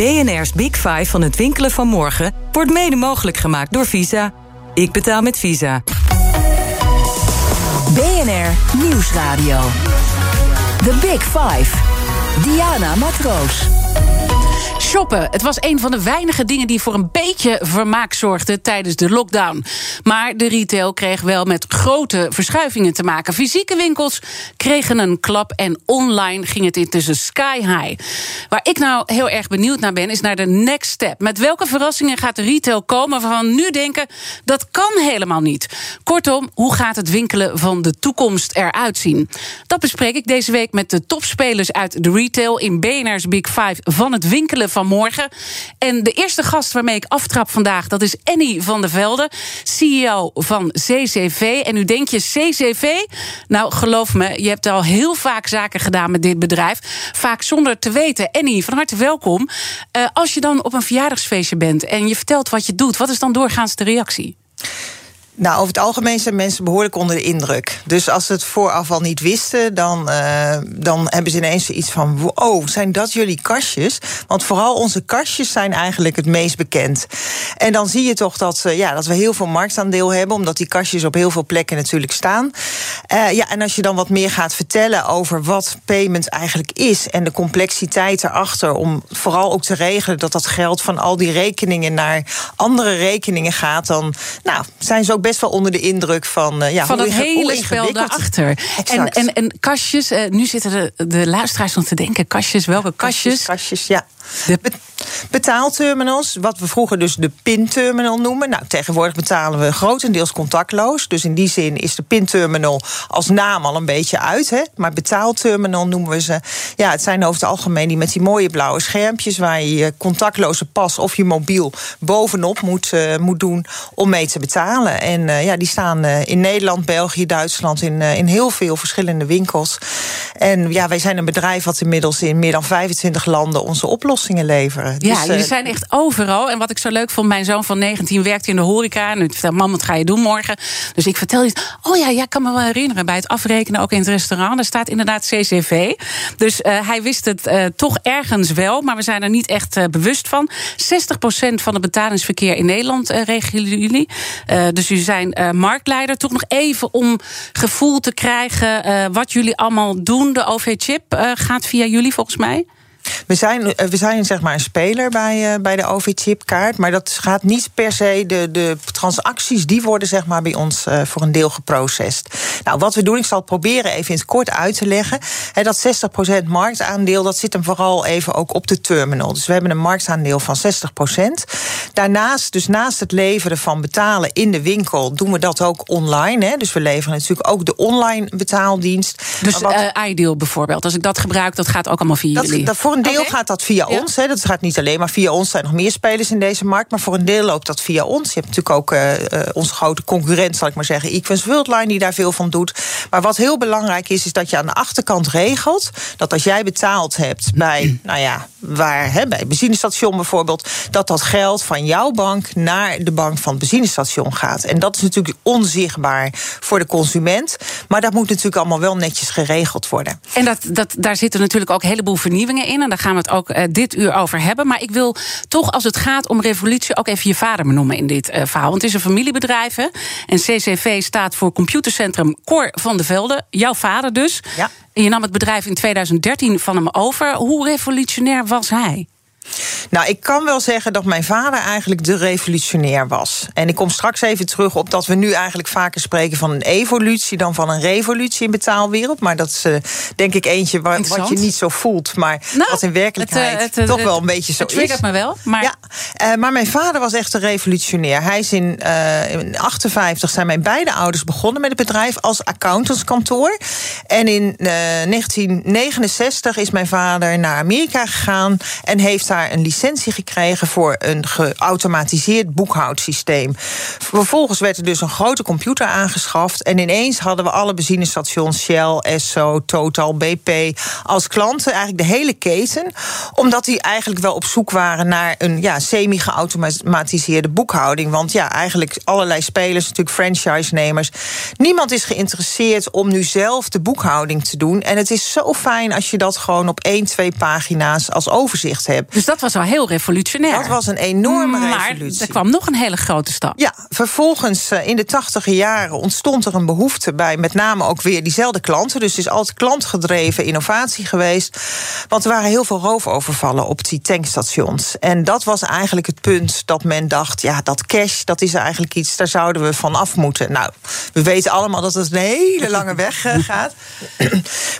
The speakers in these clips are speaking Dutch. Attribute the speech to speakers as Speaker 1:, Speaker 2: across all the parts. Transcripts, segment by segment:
Speaker 1: BNR's Big Five van het winkelen van morgen wordt mede mogelijk gemaakt door Visa. Ik betaal met Visa.
Speaker 2: BNR Nieuwsradio. The Big Five. Diana Matroos.
Speaker 3: Shoppen. Het was een van de weinige dingen die voor een beetje vermaak zorgden tijdens de lockdown. Maar de retail kreeg wel met grote verschuivingen te maken. Fysieke winkels kregen een klap en online ging het intussen sky high. Waar ik nou heel erg benieuwd naar ben, is naar de next step. Met welke verrassingen gaat de retail komen waarvan nu denken dat kan helemaal niet? Kortom, hoe gaat het winkelen van de toekomst eruit zien? Dat bespreek ik deze week met de topspelers uit de retail in BNR's Big Five van het winkelen van morgen. En de eerste gast waarmee ik aftrap vandaag, dat is Annie van der Velde, CEO van CCV. En nu denk je, CCV? Nou, geloof me, je hebt al heel vaak zaken gedaan met dit bedrijf. Vaak zonder te weten. Annie, van harte welkom. Uh, als je dan op een verjaardagsfeestje bent en je vertelt wat je doet, wat is dan doorgaans de reactie?
Speaker 4: Nou, over het algemeen zijn mensen behoorlijk onder de indruk. Dus als ze het vooraf al niet wisten, dan, uh, dan hebben ze ineens iets van: wow, zijn dat jullie kastjes? Want vooral onze kastjes zijn eigenlijk het meest bekend. En dan zie je toch dat, ja, dat we heel veel marktaandeel hebben, omdat die kastjes op heel veel plekken natuurlijk staan. Uh, ja, en als je dan wat meer gaat vertellen over wat payment eigenlijk is en de complexiteit erachter, om vooral ook te regelen dat dat geld van al die rekeningen naar andere rekeningen gaat, dan nou, zijn ze ook best best wel onder de indruk van, uh, ja,
Speaker 3: van het hele spel daarachter. En, en, en kastjes, uh, nu zitten de, de luisteraars nog te denken: kastjes, welke kastjes?
Speaker 4: Kastjes, kastjes ja. De betaalterminals, wat we vroeger dus de pinterminal noemen. Nou, tegenwoordig betalen we grotendeels contactloos. Dus in die zin is de pinterminal als naam al een beetje uit. Hè? Maar betaalterminal noemen we ze. Ja, het zijn over het algemeen die met die mooie blauwe schermpjes... waar je je contactloze pas of je mobiel bovenop moet, uh, moet doen om mee te betalen. En uh, ja, die staan uh, in Nederland, België, Duitsland... In, in heel veel verschillende winkels. En ja, wij zijn een bedrijf wat inmiddels in meer dan 25 landen onze oplossing leveren.
Speaker 3: Ja, dus, jullie zijn echt overal. En wat ik zo leuk vond, mijn zoon van 19 werkt in de horeca. En nu vertelt mam, wat ga je doen morgen? Dus ik vertel iets. Oh ja, ja, ik kan me wel herinneren. Bij het afrekenen, ook in het restaurant, daar staat inderdaad CCV. Dus uh, hij wist het uh, toch ergens wel, maar we zijn er niet echt uh, bewust van. 60% van het betalingsverkeer in Nederland regelen jullie. dus jullie zijn marktleider. Toch nog even om gevoel te krijgen wat jullie allemaal doen. De OV-chip gaat via jullie volgens mij.
Speaker 4: We zijn, eh, we zijn zeg maar een speler bij, uh, bij de OV-chipkaart. Maar dat gaat niet per se. De, de transacties die worden zeg maar bij ons uh, voor een deel geprocessed. Nou, wat we doen, ik zal het proberen even in het kort uit te leggen. He, dat 60% marktaandeel, dat zit hem vooral even ook op de terminal. Dus we hebben een marktaandeel van 60%. Daarnaast, dus naast het leveren van betalen in de winkel, doen we dat ook online. Dus we leveren natuurlijk ook de online betaaldienst.
Speaker 3: Dus wat... uh, iDeal bijvoorbeeld, als ik dat gebruik, dat gaat ook allemaal via
Speaker 4: dat,
Speaker 3: jullie?
Speaker 4: Dat voor een deel gaat dat via ja. ons. Hè. Dat gaat niet alleen maar via ons. Er zijn nog meer spelers in deze markt. Maar voor een deel loopt dat via ons. Je hebt natuurlijk ook uh, onze grote concurrent, zal ik maar zeggen, Equens Worldline, die daar veel van doet. Maar wat heel belangrijk is, is dat je aan de achterkant regelt dat als jij betaald hebt bij, nou ja, waar, hè, bij het benzinestation bijvoorbeeld, dat dat geld van jouw bank naar de bank van het benzinestation gaat. En dat is natuurlijk onzichtbaar voor de consument. Maar dat moet natuurlijk allemaal wel netjes geregeld worden.
Speaker 3: En dat, dat, daar zitten natuurlijk ook een heleboel vernieuwingen in. En daar gaan we het ook uh, dit uur over hebben. Maar ik wil toch, als het gaat om revolutie, ook even je vader benoemen in dit uh, verhaal. Want het is een familiebedrijf. Hè? En CCV staat voor Computercentrum Cor van de Velde. Jouw vader dus.
Speaker 4: Ja.
Speaker 3: En je nam het bedrijf in 2013 van hem over. Hoe revolutionair was hij?
Speaker 4: Nou, ik kan wel zeggen dat mijn vader eigenlijk de revolutionair was. En ik kom straks even terug op dat we nu eigenlijk vaker spreken van een evolutie dan van een revolutie in betaalwereld. Maar dat is uh, denk ik eentje wat je niet zo voelt, maar nou, wat in werkelijkheid het, uh, het, toch wel een beetje zo
Speaker 3: het is. Het me wel. Maar...
Speaker 4: Ja, maar mijn vader was echt een revolutionair. Hij is in, in 58 zijn mijn beide ouders begonnen met het bedrijf als accountantskantoor. En in 1969 is mijn vader naar Amerika gegaan en heeft daar een licentie gekregen voor een geautomatiseerd boekhoudsysteem. Vervolgens werd er dus een grote computer aangeschaft en ineens hadden we alle benzinestations Shell, Esso, Total, BP als klanten, eigenlijk de hele keten, omdat die eigenlijk wel op zoek waren naar een ja, semi-geautomatiseerde boekhouding. Want ja, eigenlijk allerlei spelers, natuurlijk franchise-nemers, niemand is geïnteresseerd om nu zelf de boekhouding te doen. En het is zo fijn als je dat gewoon op één, twee pagina's als overzicht hebt.
Speaker 3: Dus dat was al heel revolutionair.
Speaker 4: Dat was een enorme
Speaker 3: maar
Speaker 4: revolutie.
Speaker 3: er kwam nog een hele grote stap.
Speaker 4: Ja, vervolgens eh, in de tachtige jaren ontstond er een behoefte bij met name ook weer diezelfde klanten. Dus het is altijd klantgedreven innovatie geweest. Want er waren heel veel roofovervallen op die tankstations. En dat was eigenlijk het punt dat men dacht: ja, dat cash, dat is eigenlijk iets, daar zouden we van af moeten. Nou, we weten allemaal dat het een hele lange weg eh, gaat.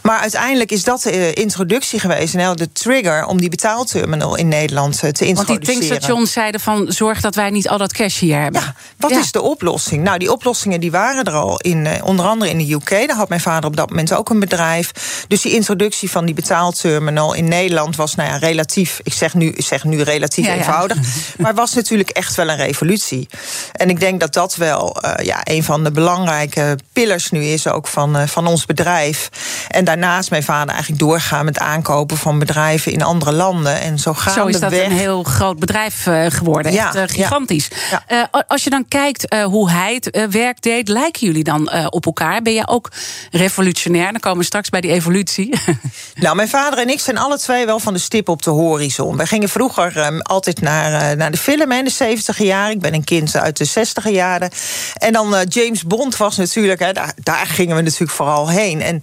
Speaker 4: maar uiteindelijk is dat de introductie geweest, en de trigger om die betaalterminal in Nederland eh, te introduceren.
Speaker 3: Want die tankstations zeiden van zorg dat wij niet al dat cash hier hebben.
Speaker 4: Ja, wat is de oplossing? Nou, die oplossingen die waren er al in, eh, onder andere in de UK. Daar had mijn vader op dat moment ook een bedrijf. Dus die introductie van die betaalterminal in Nederland was nou ja, relatief, ik zeg nu, ik zeg nu relatief eenvoudig, maar was natuurlijk echt wel een revolutie. En ik denk dat dat wel uh, ja, een van de belangrijke pillars nu is ook van, uh, van ons bedrijf. En daarnaast mijn vader eigenlijk doorgaan met aankopen van bedrijven in andere landen. En zo
Speaker 3: Zo is dat een heel groot bedrijf uh, geworden. Ja, echt gigantisch. Ja. als je dan kijkt hoe hij het werk deed, lijken jullie dan op elkaar? Ben je ook revolutionair? Dan komen we straks bij die evolutie.
Speaker 4: Nou, mijn vader en ik zijn alle twee wel van de stip op de horizon. We gingen vroeger um, altijd naar, naar de film in de 70 jaren. Ik ben een kind uit de 60 jaren. En dan James Bond was natuurlijk, hè, daar, daar gingen we natuurlijk vooral heen. En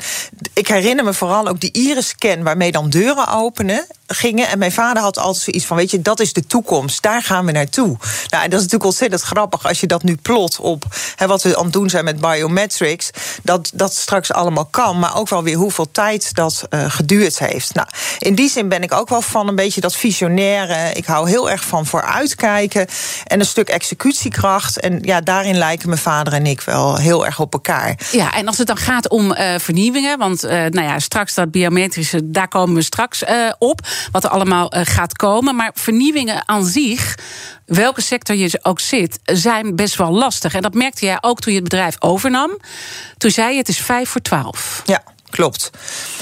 Speaker 4: ik herinner me vooral ook die iris-scan waarmee dan deuren openen gingen. En mijn vader had altijd zoiets van: Weet je, dat is de toekomst. Daar gaan we naartoe. Nou, en dat is natuurlijk ontzettend grappig als je dat nu plot op hè, wat we aan het doen zijn met biometrics. Dat dat straks allemaal kan. Maar ook wel weer hoeveel tijd dat uh, geduurd heeft. Nou, in die zin ben ik ook wel van een beetje dat visionaire. Ik hou heel erg van vooruitkijken. En een stuk executiekracht. En ja, daarin lijken mijn vader en ik wel heel erg op elkaar.
Speaker 3: Ja, en als het dan gaat om uh, vernieuwingen. Want uh, nou ja, straks dat biometrische, daar komen we straks op wat er allemaal uh, gaat komen. Maar vernieuwingen aan zich, welke sector je ook zit, zijn best wel lastig. En dat merkte jij ook toen je het bedrijf overnam. Toen zei je: het is vijf voor twaalf.
Speaker 4: Ja. Klopt.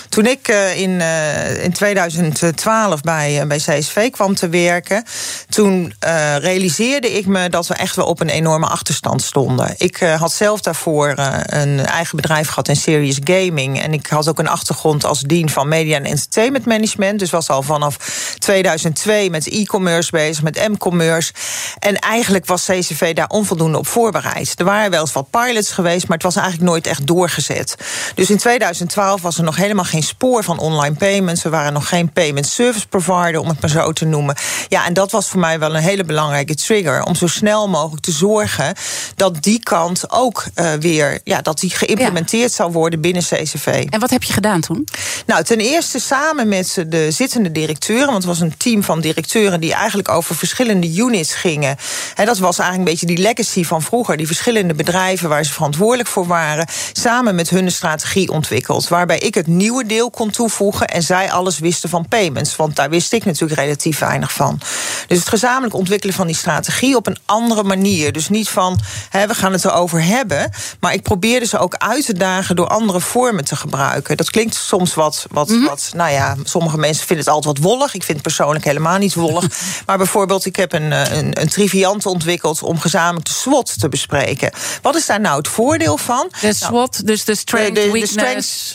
Speaker 4: Toen ik uh, in, uh, in 2012 bij, uh, bij CSV kwam te werken, toen realiseerde ik me dat we echt wel op een enorme achterstand stonden. Ik had zelf daarvoor een eigen bedrijf gehad in Serious Gaming. En ik had ook een achtergrond als dien van Media en Entertainment Management. Dus was al vanaf 2002 met e-commerce bezig, met m-commerce. En eigenlijk was CCV daar onvoldoende op voorbereid. Er waren wel eens wat pilots geweest, maar het was eigenlijk nooit echt doorgezet. Dus in 2012 was er nog helemaal geen spoor van online payments. Er waren nog geen payment service provider, om het maar zo te noemen. Ja, en dat was voor mij wel een hele belangrijke trigger. Om zo snel mogelijk te zorgen dat die kant ook uh, weer, ja, dat die geïmplementeerd ja. zou worden binnen CCV.
Speaker 3: En wat heb je gedaan toen?
Speaker 4: Nou, ten eerste samen met de zittende directeuren, want het was een team van directeuren die eigenlijk over verschillende units gingen. En dat was eigenlijk een beetje die legacy van vroeger, die verschillende bedrijven waar ze verantwoordelijk voor waren, samen met hun strategie ontwikkeld waarbij ik het nieuwe deel kon toevoegen en zij alles wisten van payments. Want daar wist ik natuurlijk relatief weinig van. Dus het gezamenlijk ontwikkelen van die strategie op een andere manier. Dus niet van hè, we gaan het erover hebben, maar ik probeerde ze ook uit te dagen door andere vormen te gebruiken. Dat klinkt soms wat, wat, mm -hmm. wat nou ja, sommige mensen vinden het altijd wat wollig. Ik vind het persoonlijk helemaal niet wollig. maar bijvoorbeeld, ik heb een, een, een triviant ontwikkeld om gezamenlijk de SWOT te bespreken. Wat is daar nou het voordeel van?
Speaker 3: De SWOT, dus de strength,
Speaker 4: de, de,
Speaker 3: weakness.
Speaker 4: De strength,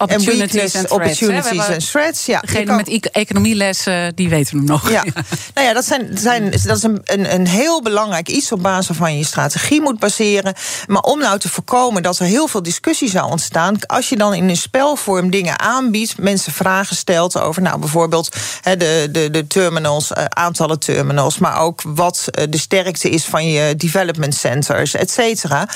Speaker 3: Opportunities
Speaker 4: en
Speaker 3: and threats? We
Speaker 4: opportunities
Speaker 3: hebben-
Speaker 4: en threats. Ja, je
Speaker 3: Degene
Speaker 4: kan-
Speaker 3: met e- economieles, eh, die weten hem nog.
Speaker 4: Ja, nou ja, dat, zijn, zijn, dat is een, een, een heel belangrijk iets op basis waarvan je strategie moet baseren. Maar om nou te voorkomen dat er heel veel discussie zou ontstaan, als je dan in een spelvorm dingen aanbiedt, mensen vragen stelt over, nou bijvoorbeeld de, de, de terminals, eh, aantallen terminals, maar ook wat eh, de sterkte is van je development centers, et cetera,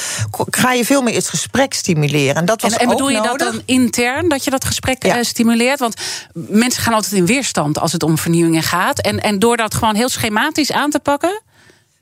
Speaker 4: ga je veel meer het gesprek stimuleren. En dat was
Speaker 3: En, en bedoel
Speaker 4: ook
Speaker 3: je dat dan intern, dat je dat gesprek
Speaker 4: Ja.
Speaker 3: eh, stimuleert? Want mensen gaan altijd in weerstand als het om vernieuwingen gaat. En, en door dat gewoon heel schematisch aan te pakken.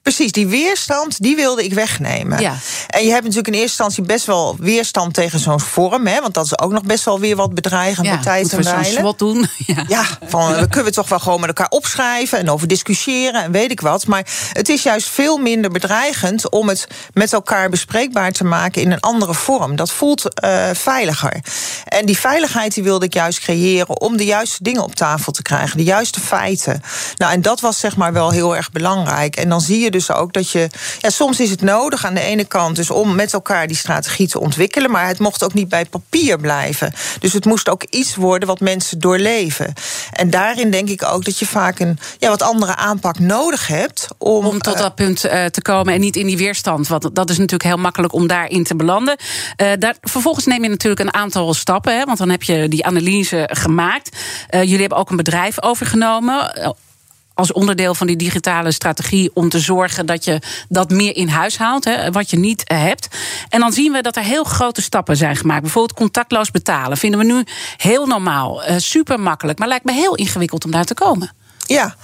Speaker 4: Precies, die weerstand, die wilde ik wegnemen.
Speaker 3: Ja.
Speaker 4: En je hebt natuurlijk in eerste instantie best wel weerstand tegen zo'n vorm, hè, want dat is ook nog best wel weer wat bedreigend
Speaker 3: Ja,
Speaker 4: bij tijd
Speaker 3: moeten
Speaker 4: en
Speaker 3: we. SWOT doen? Ja.
Speaker 4: Ja, van, we kunnen we toch wel gewoon met elkaar opschrijven en over discussiëren en weet ik wat. Maar het is juist veel minder bedreigend om het met elkaar bespreekbaar te maken in een andere vorm. Dat voelt eh, veiliger. En die veiligheid die wilde ik juist creëren om de juiste dingen op tafel te krijgen, de juiste feiten. Nou, en dat was zeg maar wel heel erg belangrijk. En dan zie je dus ook dat je. Ja, soms is het nodig aan de ene kant dus om met elkaar die strategie te ontwikkelen. Maar het mocht ook niet bij papier blijven. Dus het moest ook iets worden wat mensen doorleven. En daarin denk ik ook dat je vaak een ja, wat andere aanpak nodig hebt om.
Speaker 3: Om tot
Speaker 4: eh,
Speaker 3: dat punt eh, te komen en niet in die weerstand. Want dat is natuurlijk heel makkelijk om daarin te belanden. Eh, daar, vervolgens neem je natuurlijk een aantal stappen. Hè, want dan heb je die analyse gemaakt. Jullie hebben ook een bedrijf overgenomen. Als onderdeel van die digitale strategie om te zorgen dat je dat meer in huis haalt, hè, wat je niet eh, hebt. En dan zien we dat er heel grote stappen zijn gemaakt. Bijvoorbeeld contactloos betalen vinden we nu heel normaal, eh, super makkelijk, maar lijkt me heel ingewikkeld om daar te komen.
Speaker 4: Ja.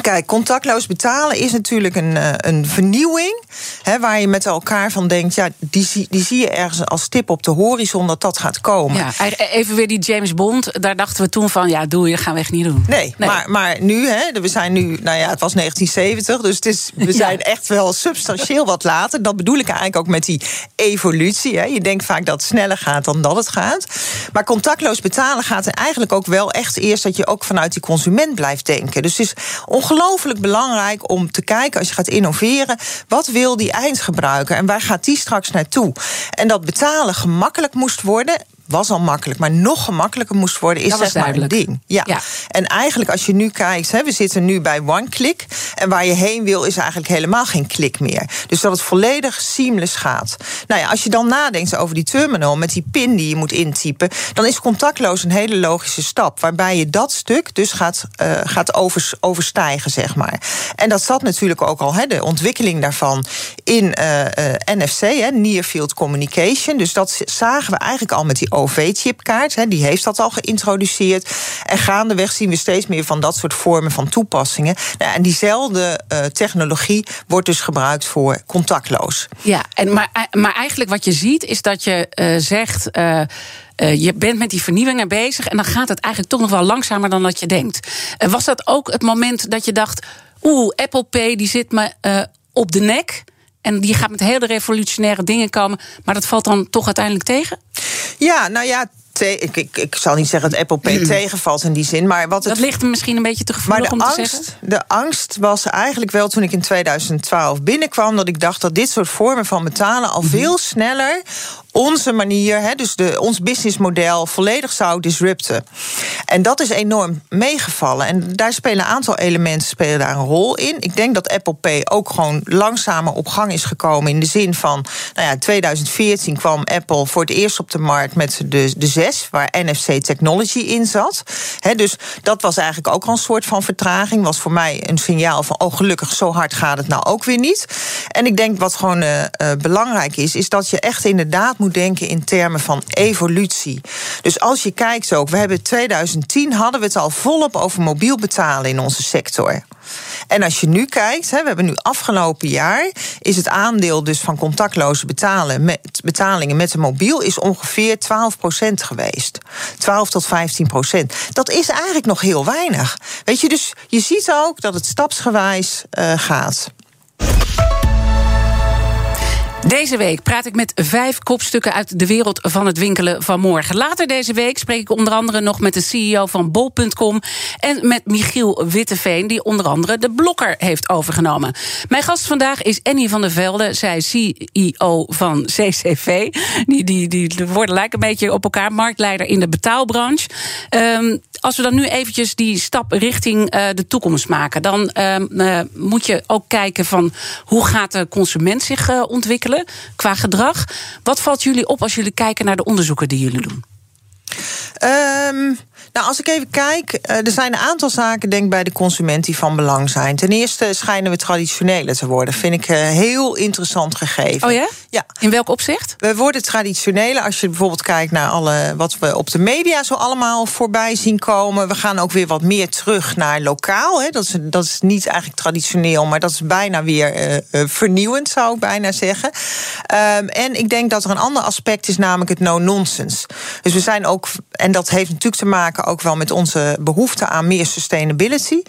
Speaker 4: Kijk, contactloos betalen is natuurlijk een, eh, een vernieuwing. Hè, waar je met elkaar van denkt, ja, die, zie- die zie je ergens als stip op de horizon dat dat gaat komen.
Speaker 3: Ja, even weer die James Bond. Daar dachten we toen van, ja, doe je, gaan we echt niet doen.
Speaker 4: Nee, Maar, maar nu, hè, we zijn nu, nou ja, het was 1970, dus het is, we zijn echt wel substantieel wat later. Dat bedoel ik eigenlijk ook met die evolutie. Hè. Je denkt vaak dat het sneller gaat dan dat het gaat. Maar contactloos betalen gaat er eigenlijk ook wel echt eerst dat je ook vanuit die consument blijft denken. Dus het is ongelooflijk belangrijk om te kijken als je gaat innoveren, wat wil die eindgebruiker en waar gaat die straks naartoe? En dat betalen gemakkelijk moest worden. Was al makkelijk, maar nog gemakkelijker moest worden, is
Speaker 3: Dat
Speaker 4: zeg maar een ding. Ja.
Speaker 3: Ja.
Speaker 4: En eigenlijk als je nu kijkt, hè, we zitten nu bij one click. En waar je heen wil, is eigenlijk helemaal geen klik meer. Dus dat het volledig seamless gaat. Nou ja, als je dan nadenkt over die terminal met die pin die je moet intypen, dan is contactloos een hele logische stap. Waarbij je dat stuk dus gaat, eh, gaat overs- overstijgen, zeg maar. En dat zat natuurlijk ook al, hè, de ontwikkeling daarvan, in eh, eh, NFC, hè, Near Field Communication. Dus dat zagen we eigenlijk al met die OV-chipkaart. Die heeft dat al geïntroduceerd. En gaandeweg zien we steeds meer van dat soort vormen van toepassingen. Nou, en diezelfde eh, technologie wordt dus gebruikt voor contactloos.
Speaker 3: Ja, en, maar, maar eigenlijk wat je ziet is dat je eh, zegt. eh, je bent met die vernieuwingen bezig en dan gaat het eigenlijk toch nog wel langzamer dan dat je denkt. Was dat ook het moment dat je dacht: oeh, Apple Pay die zit me op de nek en die gaat met hele revolutionaire dingen komen, maar dat valt dan toch uiteindelijk tegen?
Speaker 4: Ja, nou ja. te- ik, ik, ik zal niet zeggen dat Apple Pay tegenvalt in die zin, maar wat het
Speaker 3: Dat ligt me misschien een beetje te
Speaker 4: Maar
Speaker 3: gevoelig
Speaker 4: de
Speaker 3: om te zeggen.
Speaker 4: angst, de angst was eigenlijk wel toen ik in 2012 binnenkwam... dat ik dacht dat dit soort vormen van betalen al veel sneller... onze manier, hè, dus de, ons businessmodel, volledig zou disrupten. En dat is enorm meegevallen. En daar spelen een aantal elementen spelen daar een rol in. Ik denk dat Apple Pay ook gewoon langzamer op gang is gekomen... in de zin van, nou ja, in 2014 kwam Apple voor het eerst op de markt... met de, de 6, waar NFC Technology in zat. Dus dat was eigenlijk ook al een soort van vertraging. Was voor mij een signaal van, oh gelukkig, zo hard gaat het nou ook weer niet. En ik denk wat gewoon eh, eh, belangrijk is, is dat je echt inderdaad denken in termen van evolutie. Dus als je kijkt ook, we hebben 2010 hadden we het al volop over mobiel betalen in onze sector. En als je nu kijkt, we hebben nu afgelopen jaar, is het aandeel dus van contactloze betalen met, betalingen met een mobiel is ongeveer 12% geweest. 12 tot 15% Dat is eigenlijk nog heel weinig. Weet je, dus je ziet ook dat het stapsgewijs eh, gaat.
Speaker 3: Deze week praat ik met vijf kopstukken uit de wereld van het winkelen van morgen. Later deze week spreek ik onder andere nog met de CEO van Bol.com en met Michiel Witteveen, die onder andere de blokker heeft overgenomen. Mijn gast vandaag is Annie van der Velde, zij CEO van CCV. Die, die, die worden lijken een beetje op elkaar, marktleider in de betaalbranche. Um, als we dan nu eventjes die stap richting uh, de toekomst maken, dan uh, moet je ook kijken van hoe gaat de consument zich uh, ontwikkelen qua gedrag. Wat valt jullie op als jullie kijken naar de onderzoeken die jullie doen?
Speaker 4: Um, nou, als ik even kijk, er zijn een aantal zaken, denk ik, bij de consument die van belang zijn. Ten eerste schijnen we traditioneler te worden. Vind ik een heel interessant gegeven.
Speaker 3: Oh ja?
Speaker 4: Ja.
Speaker 3: In welk opzicht?
Speaker 4: We worden traditioneler als je bijvoorbeeld kijkt naar alle wat we op de media zo allemaal voorbij zien komen. We gaan ook weer wat meer terug naar lokaal. Hè. Dat, is, dat is niet eigenlijk traditioneel, maar dat is bijna weer uh, vernieuwend, zou ik bijna zeggen. Um, en ik denk dat er een ander aspect is, namelijk het no-nonsense. Dus we zijn ook, en dat heeft natuurlijk te maken ook wel met onze behoefte aan meer sustainability.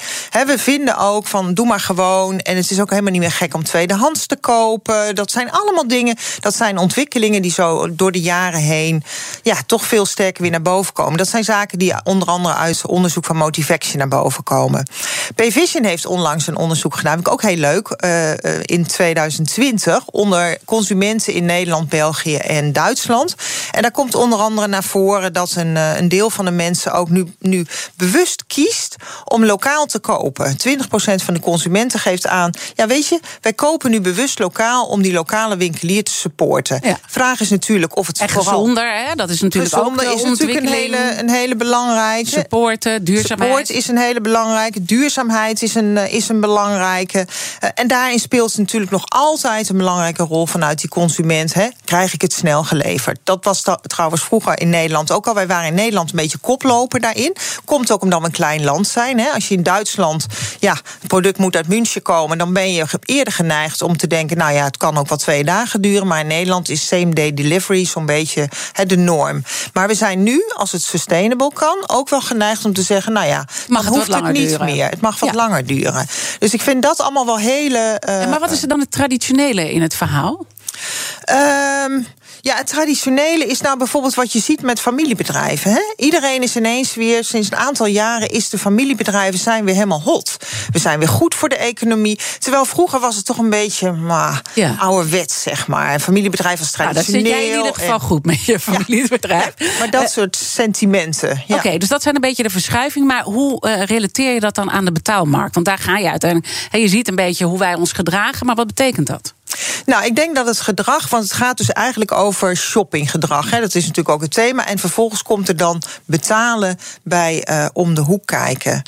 Speaker 4: We vinden ook van doe maar gewoon. En het is ook helemaal niet meer gek om tweedehands te kopen. Dat zijn allemaal dingen dat zijn ontwickelingen die zo door de jaren heen ja, toch veel sterker weer naar boven komen. Dat zijn zaken die onder andere uit onderzoek van Motivaction naar boven komen. Pvision heeft onlangs een onderzoek gedaan, vind ik ook heel leuk, uh, in 2020 onder consumenten in Nederland, België en Duitsland. En daar komt onder andere naar voren dat een, een deel van de mensen ook nu, nu bewust kiest om lokaal te kopen. 20% van de consumenten geeft aan, ja weet je, wij kopen nu bewust lokaal om die lokale winkelier te supporten.
Speaker 3: Ja.
Speaker 4: Vraag is natuurlijk of het
Speaker 3: en gezonder, hè? dat is natuurlijk
Speaker 4: gezonder
Speaker 3: ook
Speaker 4: is natuurlijk een hele, een hele belangrijke.
Speaker 3: Supporten, duurzaamheid.
Speaker 4: Support is een hele belangrijke. Duurzaamheid is een, is een belangrijke. Uh, en daarin speelt natuurlijk nog altijd een belangrijke rol vanuit die consument. Hè? Krijg ik het snel geleverd? Dat was trouwens vroeger in Nederland ook al. Wij waren in Nederland een beetje koploper daarin. Komt ook omdat we een klein land zijn. Hè? Als je in Duitsland, ja, product moet uit München komen, dan ben je eerder geneigd om te denken, nou ja, het kan ook wel twee dagen duren. Maar in Nederland is same day delivery zo'n beetje he, de norm. Maar we zijn nu, als het sustainable kan, ook wel geneigd om te zeggen: nou ja,
Speaker 3: mag het
Speaker 4: hoeft het niet
Speaker 3: duren.
Speaker 4: meer. Het mag wat
Speaker 3: Ja.
Speaker 4: langer duren. Dus ik vind dat allemaal wel hele. uh,
Speaker 3: En maar wat is er dan het traditionele in het verhaal?
Speaker 4: Um, ja, het traditionele is nou bijvoorbeeld wat je ziet met familiebedrijven. Hè? Iedereen is ineens weer, sinds een aantal jaren is de familiebedrijven zijn weer helemaal hot. We zijn weer goed voor de economie. Terwijl vroeger was het toch een beetje maar,
Speaker 3: Ja.
Speaker 4: ouderwets, zeg maar. Een familiebedrijf was
Speaker 3: Nou, dat
Speaker 4: traditioneel.
Speaker 3: zit jij in ieder geval
Speaker 4: en-
Speaker 3: goed met je familiebedrijf.
Speaker 4: Maar dat
Speaker 3: Eh,
Speaker 4: soort sentimenten. Ja.
Speaker 3: Oké, dus dat zijn een beetje de verschuivingen. Maar hoe eh, relateer je dat dan aan de betaalmarkt? Want daar ga je uiteindelijk. Hè, je ziet een beetje hoe wij ons gedragen, maar wat betekent dat?
Speaker 4: Nou, ik denk dat het gedrag, want het gaat dus eigenlijk over shoppinggedrag. Hè. Dat is natuurlijk ook het thema. En vervolgens komt er dan betalen bij eh, om de hoek kijken.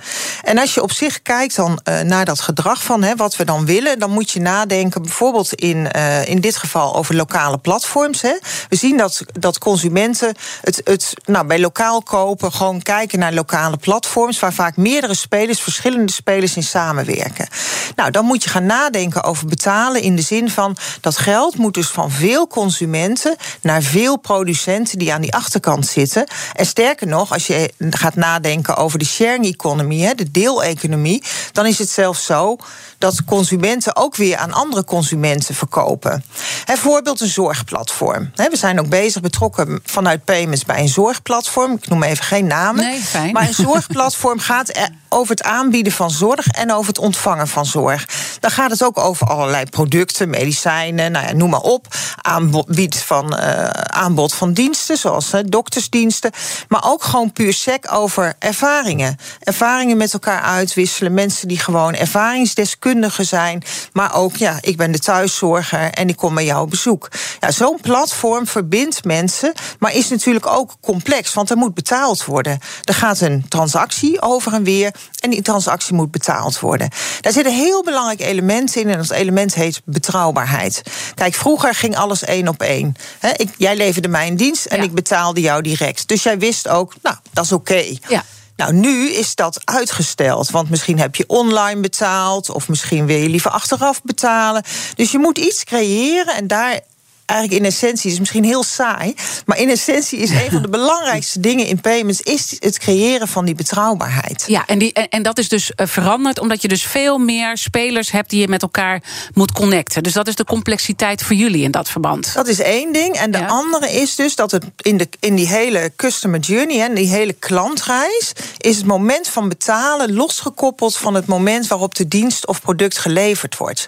Speaker 4: En als je op zich kijkt dan eh, naar dat gedrag van hè, wat we dan willen, dan moet je nadenken, bijvoorbeeld in, eh, in dit geval over lokale platforms. Hè. We zien dat, dat consumenten het, het nou, bij lokaal kopen gewoon kijken naar lokale platforms waar vaak meerdere spelers, verschillende spelers in samenwerken. Nou, dan moet je gaan nadenken over betalen in de zin van dat geld moet dus van veel consumenten naar veel producenten die aan die achterkant zitten. En sterker nog, als je gaat nadenken over de sharing economy, de deeleconomie, dan is het zelfs zo dat consumenten ook weer aan andere consumenten verkopen. Hè, voorbeeld een zorgplatform. We zijn ook bezig betrokken vanuit payments bij een zorgplatform. Ik noem even geen namen.
Speaker 3: Nee, fijn.
Speaker 4: Maar een zorgplatform gaat er over het aanbieden van zorg en over het ontvangen van zorg. Dan gaat het ook over allerlei producten, medicijnen, nou ja, noem maar op. Aanbod van, uh, aanbod van diensten, zoals uh, doktersdiensten. Maar ook gewoon puur sec over ervaringen. Ervaringen met elkaar uitwisselen. Mensen die gewoon ervaringsdeskundigen zijn. Maar ook, ja, ik ben de thuiszorger en ik kom bij jou op bezoek. Ja, Zo'n platform verbindt mensen, maar is natuurlijk ook complex, want er moet betaald worden. Er gaat een transactie over en weer en die transactie moet betaald worden. Daar zitten heel belangrijke elementen in en dat element heet betrouwbaarheid. Kijk, vroeger ging alles één op één. He, ik, jij leverde mij een dienst en
Speaker 3: Ja.
Speaker 4: ik betaalde jou direct. Dus jij wist ook, nou, dat is oké.
Speaker 3: Ja.
Speaker 4: Nou, nu is dat uitgesteld. Want misschien heb je online betaald. Of misschien wil je liever achteraf betalen. Dus je moet iets creëren. En daar eigenlijk in essentie, is misschien heel saai. Maar in essentie is een van de belangrijkste dingen in payments. is het creëren van die betrouwbaarheid.
Speaker 3: Ja, en, die, en, en dat is dus uh, veranderd. omdat je dus veel meer spelers hebt die je met elkaar moet connecten. Dus dat is de complexiteit voor jullie in dat verband.
Speaker 4: Dat is één ding. En de andere is dus dat het in, de, in die hele customer journey, en die hele klantreis, is het moment van betalen losgekoppeld van het moment waarop de dienst of product geleverd wordt.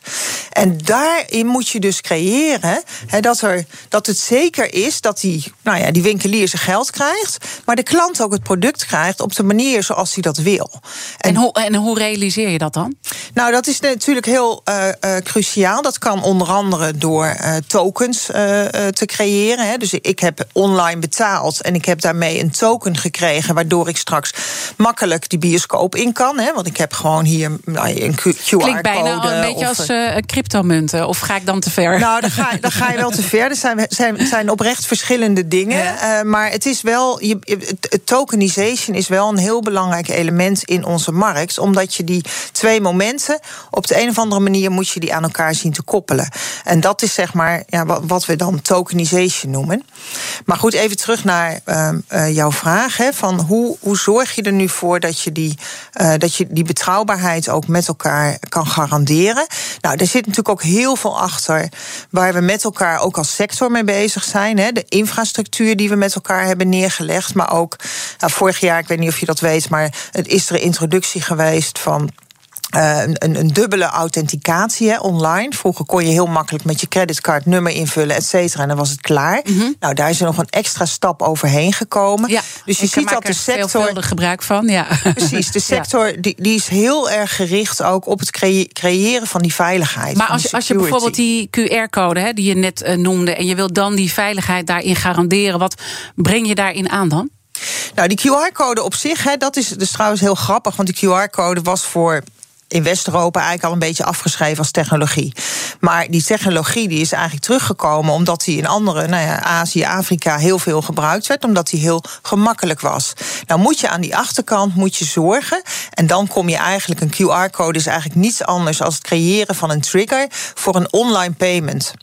Speaker 4: En daarin moet je dus creëren dat, er, dat het zeker is dat die, nou ja, die winkelier zijn geld krijgt, maar de klant ook het product krijgt op de manier zoals hij dat wil.
Speaker 3: En, en, hoe, en hoe realiseer je dat dan?
Speaker 4: Nou, dat is natuurlijk heel uh, uh, cruciaal. Dat kan onder andere door uh, tokens te creëren. Hè. Dus ik heb online betaald en ik heb daarmee een token gekregen, waardoor ik straks makkelijk die bioscoop in kan. Hè, want ik heb gewoon hier nou, een QR-code.
Speaker 3: Klinkt bijna een beetje als cryptomunten. Of ga ik dan te ver?
Speaker 4: Nou, dan ga, dan ga je wel te ver. Er zijn, zijn, zijn oprecht verschillende dingen. Ja. maar het is wel. Je, het tokenization is wel een heel belangrijk element in onze markt. Omdat je die twee momenten op de een of andere manier moet je die aan elkaar zien te koppelen. En dat is zeg maar ja, wat we dan tokenization noemen. Maar goed, even terug naar uh, jouw vraag. Hè, van hoe, hoe zorg je er nu voor dat je, die, uh, dat je die betrouwbaarheid ook met elkaar kan garanderen? Nou, er zit natuurlijk ook heel veel achter waar we met elkaar ook als sector mee bezig zijn. Hè, de infrastructuur die we met elkaar hebben neergelegd. Maar ook nou, vorig jaar, ik weet niet of je dat weet, maar het is er een introductie geweest van uh, een, een, dubbele authenticatie hè, online. Vroeger kon je heel makkelijk met je creditcard nummer invullen, et cetera. En dan was het klaar. Mm -hmm. Nou, daar is er nog een extra stap overheen gekomen.
Speaker 3: Ja,
Speaker 4: dus je ziet dat de sector.
Speaker 3: er gebruik van. Ja.
Speaker 4: Precies, de sector ja. die, die is heel erg gericht ook op het creëren van die veiligheid.
Speaker 3: Maar als je, als je bijvoorbeeld die QR-code die je net uh, noemde. en je wilt dan die veiligheid daarin garanderen, wat breng je daarin aan dan?
Speaker 4: Nou, die QR-code op zich, hè, dat is dus trouwens heel grappig. Want die QR-code was voor in West-Europa eigenlijk al een beetje afgeschreven als technologie. Maar die technologie die is eigenlijk teruggekomen omdat die in andere, nou ja, Azië, Afrika heel veel gebruikt werd, omdat die heel gemakkelijk was. Nou moet je aan die achterkant moet je zorgen. En dan kom je eigenlijk, een QR-code is eigenlijk niets anders als het creëren van een trigger voor een online payment.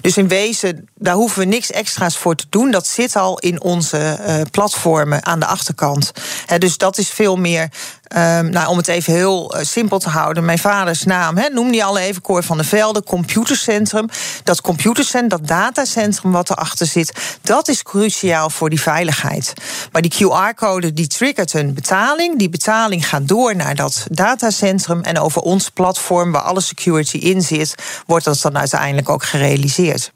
Speaker 4: Dus in wezen, daar hoeven we niks extra's voor te doen. Dat zit al in onze uh, platformen aan de achterkant. Dus dat is veel meer Um, nou, om het even heel uh, simpel te houden. Mijn vaders naam, noem die al even, Cor van der Velde, computercentrum. Dat computercentrum, dat datacentrum wat erachter zit... dat is cruciaal voor die veiligheid. Maar die QR-code die triggert een betaling. Die betaling gaat door naar dat datacentrum... en over ons platform, waar alle security in zit... wordt dat dan uiteindelijk ook gerealiseerd.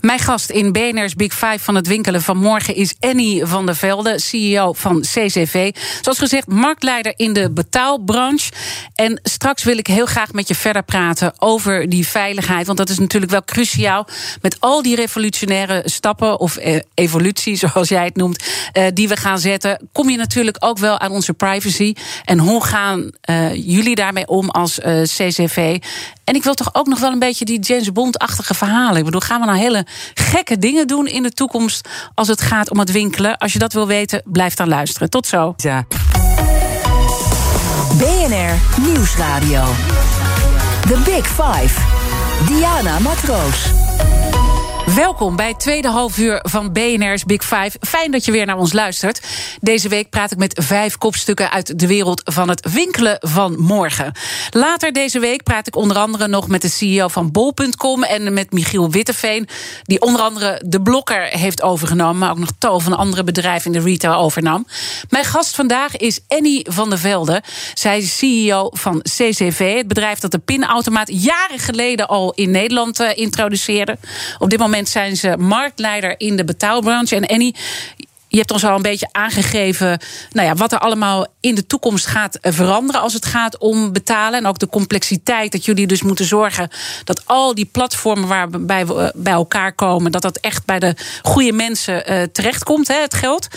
Speaker 3: Mijn gast in BNR's Big Five van het winkelen van morgen is Annie van der Velde, CEO van CCV. Zoals gezegd, marktleider in de betaalbranche. En straks wil ik heel graag met je verder praten over die veiligheid. Want dat is natuurlijk wel cruciaal. Met al die revolutionaire stappen, of eh, evolutie, zoals jij het noemt, eh, die we gaan zetten, kom je natuurlijk ook wel aan onze privacy. En hoe gaan uh, jullie daarmee om als CCV? En ik wil toch ook nog wel een beetje die James Bond-achtige verhalen. Ik bedoel, gaan we hele gekke dingen doen in de toekomst als het gaat om het winkelen? Als je dat wil weten, blijf dan luisteren. Tot zo.
Speaker 1: Ja.
Speaker 2: BNR Nieuwsradio. The Big Five. Diana Matroos.
Speaker 3: Welkom bij het tweede halfuur van BNR's Big Five. Fijn dat je weer naar ons luistert. Deze week praat ik met vijf kopstukken uit de wereld van het winkelen van morgen. Later deze week praat ik onder andere nog met de CEO van Bol.com en met Michiel Witteveen, die onder andere de Blokker heeft overgenomen, maar ook nog tal van andere bedrijven in de retail overnam. Mijn gast vandaag is Annie van der Velde. Zij is CEO van CCV, het bedrijf dat de pinautomaat jaren geleden al in Nederland uh, introduceerde. Op dit moment zijn ze marktleider in de betaalbranche. En Annie, je hebt ons al een beetje aangegeven nou ja, wat er allemaal in de toekomst gaat veranderen als het gaat om betalen. En ook de complexiteit dat jullie dus moeten zorgen dat al die platformen waarbij we bij elkaar komen, dat dat echt bij de goede mensen uh, terechtkomt, hè, het geld.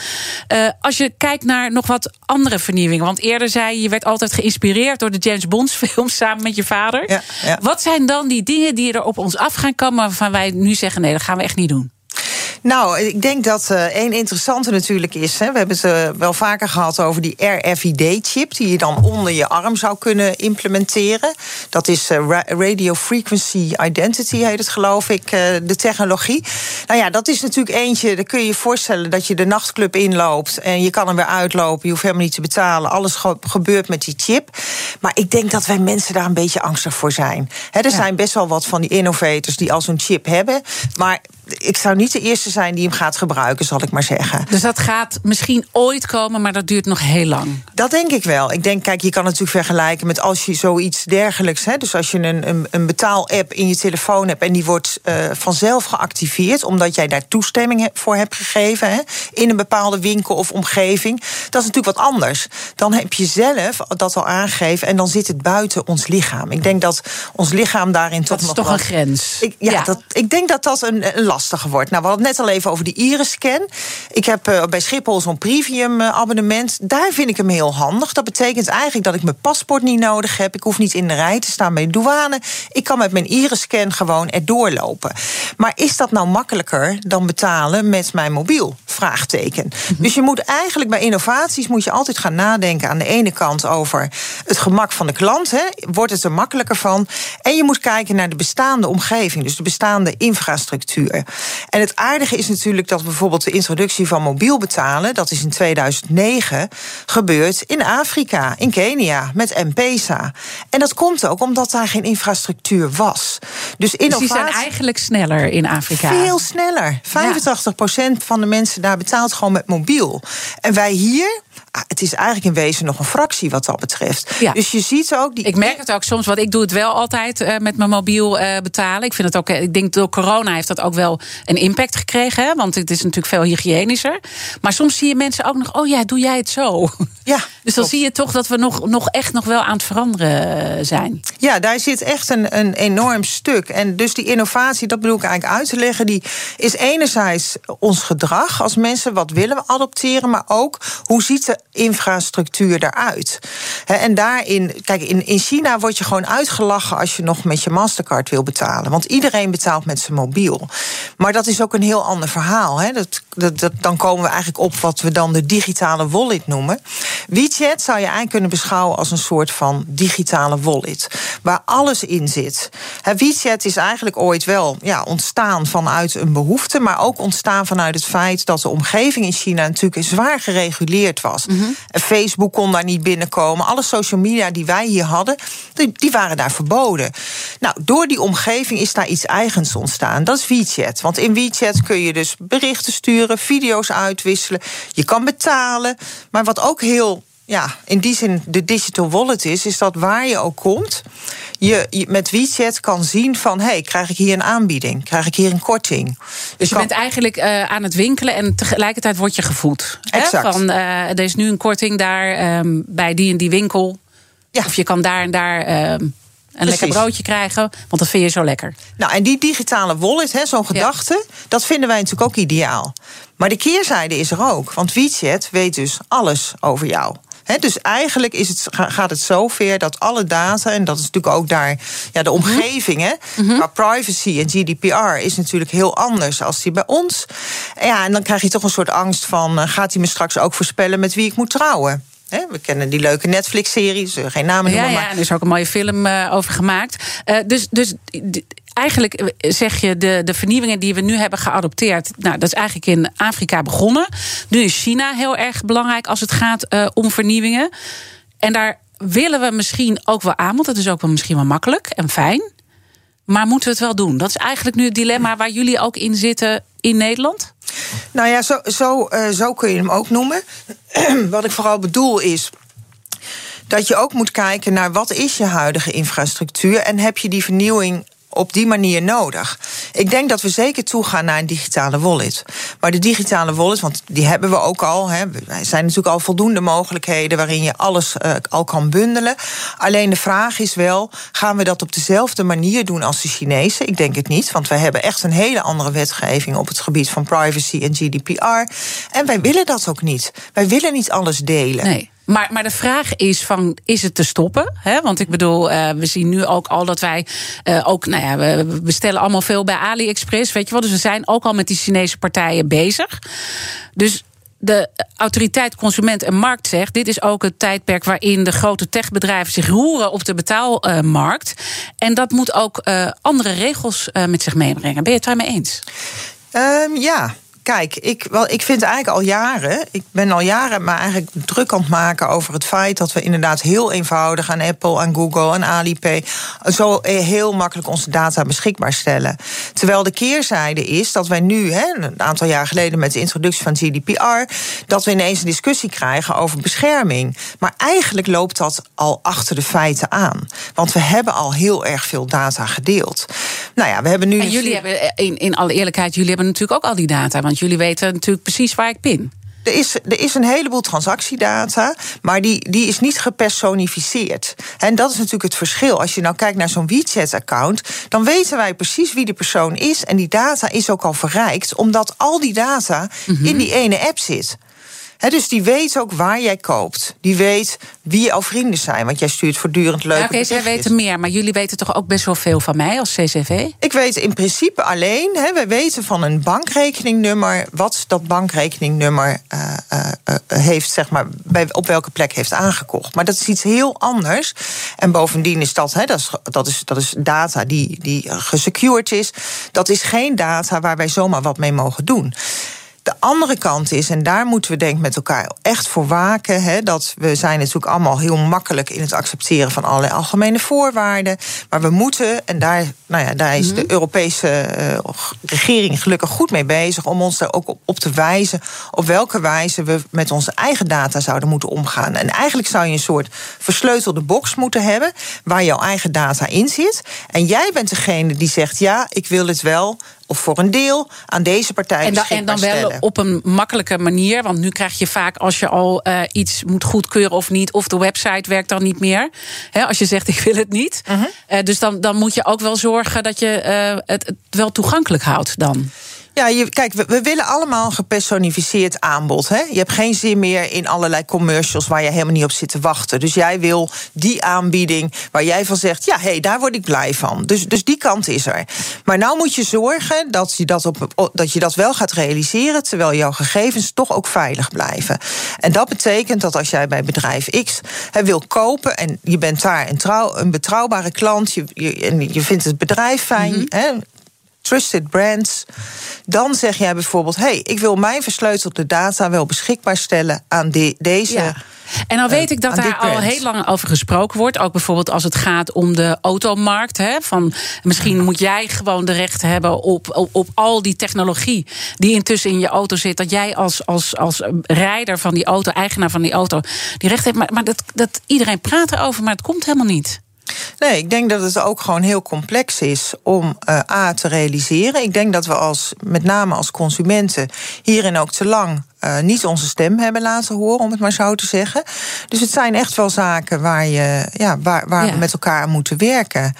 Speaker 3: Uh, als je kijkt naar nog wat andere vernieuwingen. Want eerder zei je, je werd altijd geïnspireerd door de James Bond films samen met je vader.
Speaker 4: Ja, ja.
Speaker 3: Wat zijn dan die dingen die er op ons af gaan komen waarvan wij nu zeggen: nee, dat gaan we echt niet doen?
Speaker 4: Nou, ik denk dat uh, één interessante natuurlijk is. Hè, we hebben het uh, wel vaker gehad over die RFID-chip, die je dan onder je arm zou kunnen implementeren. Dat is uh, Radio Frequency Identity, heet het geloof ik, de technologie. Nou ja, dat is natuurlijk eentje, dan kun je je voorstellen dat je de nachtclub inloopt en je kan er weer uitlopen, je hoeft helemaal niet te betalen. Alles gebeurt met die chip. Maar ik denk dat wij mensen daar een beetje angstig voor zijn. He, er ja. zijn best wel wat van die innovators die al zo'n chip hebben. Maar ik zou niet de eerste zijn die hem gaat gebruiken, zal ik maar zeggen.
Speaker 3: Dus dat gaat misschien ooit komen, maar dat duurt nog heel lang.
Speaker 4: Dat denk ik wel. Ik denk, kijk, je kan natuurlijk vergelijken met als je zoiets dergelijks. Hè, dus als je een, een, een betaal-app in je telefoon hebt en die wordt uh, vanzelf geactiveerd, omdat jij daar toestemming voor hebt gegeven hè, in een bepaalde winkel of omgeving. Dat is natuurlijk wat anders. Dan heb je zelf dat al aangegeven en dan zit het buiten ons lichaam. Ik denk dat ons lichaam daarin
Speaker 3: dat
Speaker 4: toch
Speaker 3: nog. Dat is toch een grens.
Speaker 4: Ik, ja, Dat, ik denk dat dat een, een lastiger wordt. Nou, we hadden het net al even over die iris-scan. Ik heb uh, bij Schiphol zo'n premium-abonnement. Daar vind ik hem heel handig. Dat betekent eigenlijk dat ik mijn paspoort niet nodig heb. Ik hoef niet in de rij te staan bij de douane. Ik kan met mijn iris-scan gewoon erdoor lopen. Maar is dat nou makkelijker dan betalen met mijn mobiel? Vraagteken. Mhm. Dus je moet eigenlijk bij innovaties moet je altijd gaan nadenken aan de ene kant over het gemak van de klant. Hè. Wordt het er makkelijker van? En je moet kijken naar de bestaande omgeving, dus de bestaande infrastructuur. En het aardige is natuurlijk dat bijvoorbeeld de introductie van mobiel betalen, dat is in 2009 gebeurd in Afrika, in Kenia, met M-Pesa. En dat komt ook omdat daar geen infrastructuur was.
Speaker 3: Dus, innovatie... dus die zijn eigenlijk sneller in Afrika?
Speaker 4: Veel sneller. 85% van de mensen daar betaalt gewoon met mobiel. En wij hier, het is eigenlijk in wezen nog een fractie wat dat betreft. Ja. Dus je ziet ook die.
Speaker 3: Ik merk het ook soms, want ik doe het wel altijd uh, met mijn mobiel uh, betalen. Ik vind het ook, eh, ik denk door corona heeft dat ook wel een impact gekregen, hè, want het is natuurlijk veel hygiënischer. Maar soms zie je mensen ook nog, oh ja, doe jij het zo?
Speaker 4: Ja.
Speaker 3: dus dan zie je toch dat we nog, nog echt nog wel aan het veranderen zijn.
Speaker 4: Ja, daar zit echt een, een enorm stuk. En dus die innovatie, dat bedoel ik eigenlijk uit te leggen, die is enerzijds ons gedrag als mensen, wat willen we adopteren, maar ook hoe ziet infrastructuur eruit. En daarin, kijk, in, in China word je gewoon uitgelachen als je nog met je Mastercard wil betalen. Want iedereen betaalt met zijn mobiel. Maar dat is ook een heel ander verhaal. Dat, dat, dat, dan komen we eigenlijk op wat we dan de digitale wallet noemen. WeChat zou je eigenlijk kunnen beschouwen als een soort van digitale wallet. Waar alles in zit. WeChat is eigenlijk ooit wel ja, ontstaan vanuit een behoefte. Maar ook ontstaan vanuit het feit dat de omgeving in China natuurlijk zwaar gereguleerd was. Facebook kon daar niet binnenkomen. Alle social media die wij hier hadden, die, die, waren daar verboden. Nou, door die omgeving is daar iets eigens ontstaan. Dat is WeChat. Want in WeChat kun je dus berichten sturen, video's uitwisselen. Je kan betalen. Maar wat ook heel ja, in die zin de digital wallet is, is dat waar je ook komt, je, met WeChat kan zien van, hé, hey, krijg ik hier een aanbieding? Krijg ik hier een korting?
Speaker 3: Dus je bent eigenlijk uh, aan het winkelen en tegelijkertijd word je gevoed.
Speaker 4: Exact.
Speaker 3: Hè? Van, uh, er is nu een korting daar um, bij die en die winkel. Ja. Of je kan daar en daar... Um, een Precies. lekker broodje krijgen, want dat vind je zo lekker.
Speaker 4: Nou, en die digitale wallet, zo'n gedachte, ja. dat vinden wij natuurlijk ook ideaal. Maar de keerzijde is er ook, want WeChat weet dus alles over jou dus eigenlijk is het, gaat het zover dat alle data, en dat is natuurlijk ook daar ja, de mhm. omgeving, hè, mm maar privacy en GDPR is natuurlijk heel anders als die bij ons. Ja, en dan krijg je toch een soort angst van: uh, gaat hij me straks ook voorspellen met wie ik moet trouwen? We kennen die leuke Netflix-series, geen namen noemen.
Speaker 3: Ja, ja, er is ook een mooie film uh, over gemaakt. Uh, dus, dus eigenlijk eh, zeg je, de, de vernieuwingen die we nu hebben geadopteerd, nou, dat is eigenlijk in Afrika begonnen. Nu is China heel erg belangrijk als het gaat uh, om vernieuwingen. En daar willen we misschien ook wel aan, want dat is ook wel misschien wel makkelijk en fijn. Maar moeten we het wel doen? Dat is eigenlijk nu het dilemma waar jullie ook in zitten in Nederland.
Speaker 4: Nou ja, zo, zo, uh, zo kun je hem ook noemen. Wat ik vooral bedoel is dat je ook moet kijken naar wat is je huidige infrastructuur en heb je die vernieuwing op die manier nodig. Ik denk dat we zeker toegaan naar een digitale wallet. Maar de digitale wallet, want die hebben we ook al. Hè, er zijn natuurlijk al voldoende mogelijkheden waarin je alles uh, al kan bundelen. Alleen de vraag is wel: gaan we dat op dezelfde manier doen als de Chinezen? Ik denk het niet, want wij hebben echt een hele andere wetgeving op het gebied van privacy en GDPR. En wij willen dat ook niet. Wij willen niet alles delen.
Speaker 3: Nee. Maar, maar de vraag is van, is het te stoppen? Want ik bedoel, uh, we zien nu ook al dat wij uh, ook, nou ja, we bestellen allemaal veel bij AliExpress, weet je wel. Dus we zijn ook al met die Chinese partijen bezig. Dus de autoriteit Consument en Markt zegt: dit is ook het tijdperk waarin de grote techbedrijven zich roeren op de betaalmarkt. En dat moet ook uh, andere regels met zich meebrengen. Ben je het daarmee eens?
Speaker 4: Um, ja, Kijk, ik, wel, ik vind eigenlijk al jaren, ik ben al jaren maar eigenlijk druk aan het maken over het feit dat we inderdaad heel eenvoudig aan Apple, aan Google en Alipay zo heel makkelijk onze data beschikbaar stellen. Terwijl de keerzijde is dat wij nu, hè, een aantal jaar geleden met de introductie van GDPR, dat we ineens een discussie krijgen over bescherming. Maar eigenlijk loopt dat al achter de feiten aan. Want we hebben al heel erg veel data gedeeld. Nou ja, we hebben nu.
Speaker 3: En jullie hebben, in, in alle eerlijkheid, jullie hebben natuurlijk ook al die data. Want jullie weten natuurlijk precies waar ik pin.
Speaker 4: Er is, er is een heleboel transactiedata, maar die, die is niet gepersonificeerd. En dat is natuurlijk het verschil. Als je nou kijkt naar zo'n WeChat-account, dan weten wij precies wie de persoon is. En die data is ook al verrijkt, omdat al die data in
Speaker 3: Mhm.
Speaker 4: die ene app zit. He, dus die weet ook waar jij koopt. Die weet wie jouw vrienden zijn. Want jij stuurt voortdurend leuke
Speaker 3: Ja, Oké, zij
Speaker 4: berichtjes.
Speaker 3: weten meer, maar jullie weten toch ook best wel veel van mij als CCV?
Speaker 4: Ik weet in principe alleen, hè, wij weten van een bankrekeningnummer wat dat bankrekeningnummer eh, eh, eh, heeft, zeg maar, bij, op welke plek heeft aangekocht. Maar dat is iets heel anders. En bovendien is dat, dat, is, dat, is, dat is data die, die gesecured is. Dat is geen data waar wij zomaar wat mee mogen doen. De andere kant is, en daar moeten we denk ik met elkaar echt voor waken, hè, dat we zijn natuurlijk allemaal heel makkelijk in het accepteren van allerlei algemene voorwaarden. Maar we moeten, en daar, nou ja, daar is de Europese eh, regering gelukkig goed mee bezig, om ons daar ook op, op te wijzen op welke wijze we met onze eigen data zouden moeten omgaan. En eigenlijk zou je een soort versleutelde box moeten hebben waar jouw eigen data in zit. En jij bent degene die zegt: ja, ik wil het wel of voor een deel aan deze partij
Speaker 3: En dan, en dan wel
Speaker 4: stellen.
Speaker 3: op een makkelijke manier. Want nu krijg je vaak als je al eh, iets moet goedkeuren of niet, of de website werkt dan niet meer. Hè, als je zegt ik wil het niet.
Speaker 4: Mhm.
Speaker 3: Eh, dus dan, dan moet je ook wel zorgen dat je eh, het, het wel toegankelijk houdt dan.
Speaker 4: Ja, je, kijk, we, we willen allemaal een gepersonificeerd aanbod. Hè? Je hebt geen zin meer in allerlei commercials waar je helemaal niet op zit te wachten. Dus jij wil die aanbieding waar jij van zegt: ja, hé, hey, daar word ik blij van. Dus, dus die kant is er. Maar nou moet je zorgen dat je dat, op, dat je dat wel gaat realiseren, terwijl jouw gegevens toch ook veilig blijven. En dat betekent dat als jij bij bedrijf X hè, wil kopen en je bent daar een, trouw, een betrouwbare klant, je, je, en je vindt het bedrijf fijn. hè, trusted brands. Dan zeg jij bijvoorbeeld: hey, ik wil mijn versleutelde data wel beschikbaar stellen aan de- deze.
Speaker 3: Ja. En dan weet
Speaker 4: eh,
Speaker 3: ik dat daar al heel lang over gesproken wordt. Ook bijvoorbeeld als het gaat om de automarkt. Hè, van misschien moet jij gewoon de rechten hebben op, op, op al die technologie die intussen in je auto zit. Dat jij als, als, als rijder van die auto, eigenaar van die auto, die recht hebt. Maar, maar dat, dat iedereen praat erover, maar het komt helemaal niet.
Speaker 4: Nee, ik denk dat het ook gewoon heel complex is om eh, A te realiseren. Ik denk dat we als, met name als consumenten, hierin ook te lang eh, niet onze stem hebben laten horen, om het maar zo te zeggen. Dus het zijn echt wel zaken waar, je, ja, waar, waar
Speaker 3: Ja.
Speaker 4: we met elkaar aan moeten werken.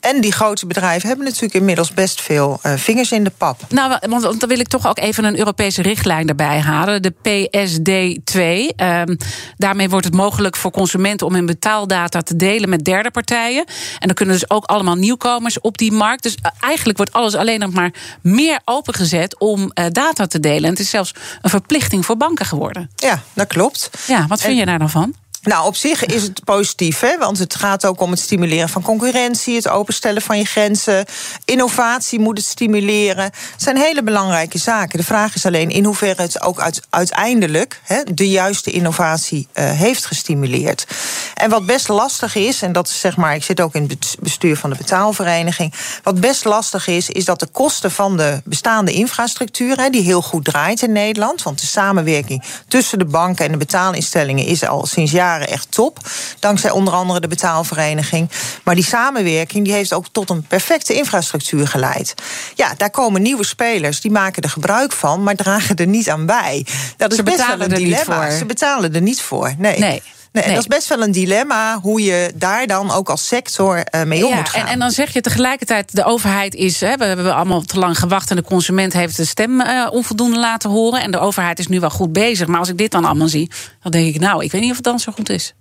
Speaker 4: En die grote bedrijven hebben natuurlijk inmiddels best veel eh, vingers in de pap.
Speaker 3: Nou, want want dan wil ik toch ook even een Europese richtlijn erbij halen. De PSD2. Ehm, daarmee wordt het mogelijk voor consumenten om hun betaaldata te delen met derde partijen. En dan kunnen dus ook allemaal nieuwkomers op die markt. Dus eh, eigenlijk wordt alles alleen nog maar meer opengezet om data te delen. En het is zelfs een verplichting voor banken geworden.
Speaker 4: Ja, dat klopt.
Speaker 3: Ja, wat vind
Speaker 4: En-
Speaker 3: je daar dan van?
Speaker 4: Nou, op zich is het positief, hè? want het gaat ook om het stimuleren van concurrentie, het openstellen van je grenzen. Innovatie moet het stimuleren. Het zijn hele belangrijke zaken. De vraag is alleen in hoeverre het ook uit- uiteindelijk hè, de juiste innovatie eh, heeft gestimuleerd. En wat best lastig is, en dat is zeg maar, ik zit ook in het bestuur van de betaalvereniging. Wat best lastig is, is dat de kosten van de bestaande infrastructuur, hè, die heel goed draait in Nederland, want de samenwerking tussen de banken en de betaalinstellingen is al sinds jaren echt top. Dankzij onder andere de betaalvereniging. Maar die samenwerking die heeft ook tot een perfecte infrastructuur geleid. Ja, daar komen nieuwe spelers, die maken er gebruik van, maar dragen er niet aan bij. Dat is
Speaker 3: Ze
Speaker 4: best
Speaker 3: betalen
Speaker 4: wel een dilemma.
Speaker 3: voor.
Speaker 4: Ze betalen er niet voor. Nee.
Speaker 3: Nee.
Speaker 4: Nee, en dat is best wel een dilemma hoe je daar dan ook als sector uh, mee om moet gaan.
Speaker 3: En, en, dan zeg je tegelijkertijd: de overheid is. Hè, we hebben allemaal te lang gewacht en de consument heeft de stem uh, onvoldoende laten horen. En de overheid is nu wel goed bezig. Maar als ik dit dan allemaal zie, dan denk ik: nou, ik weet niet of het dan zo goed is.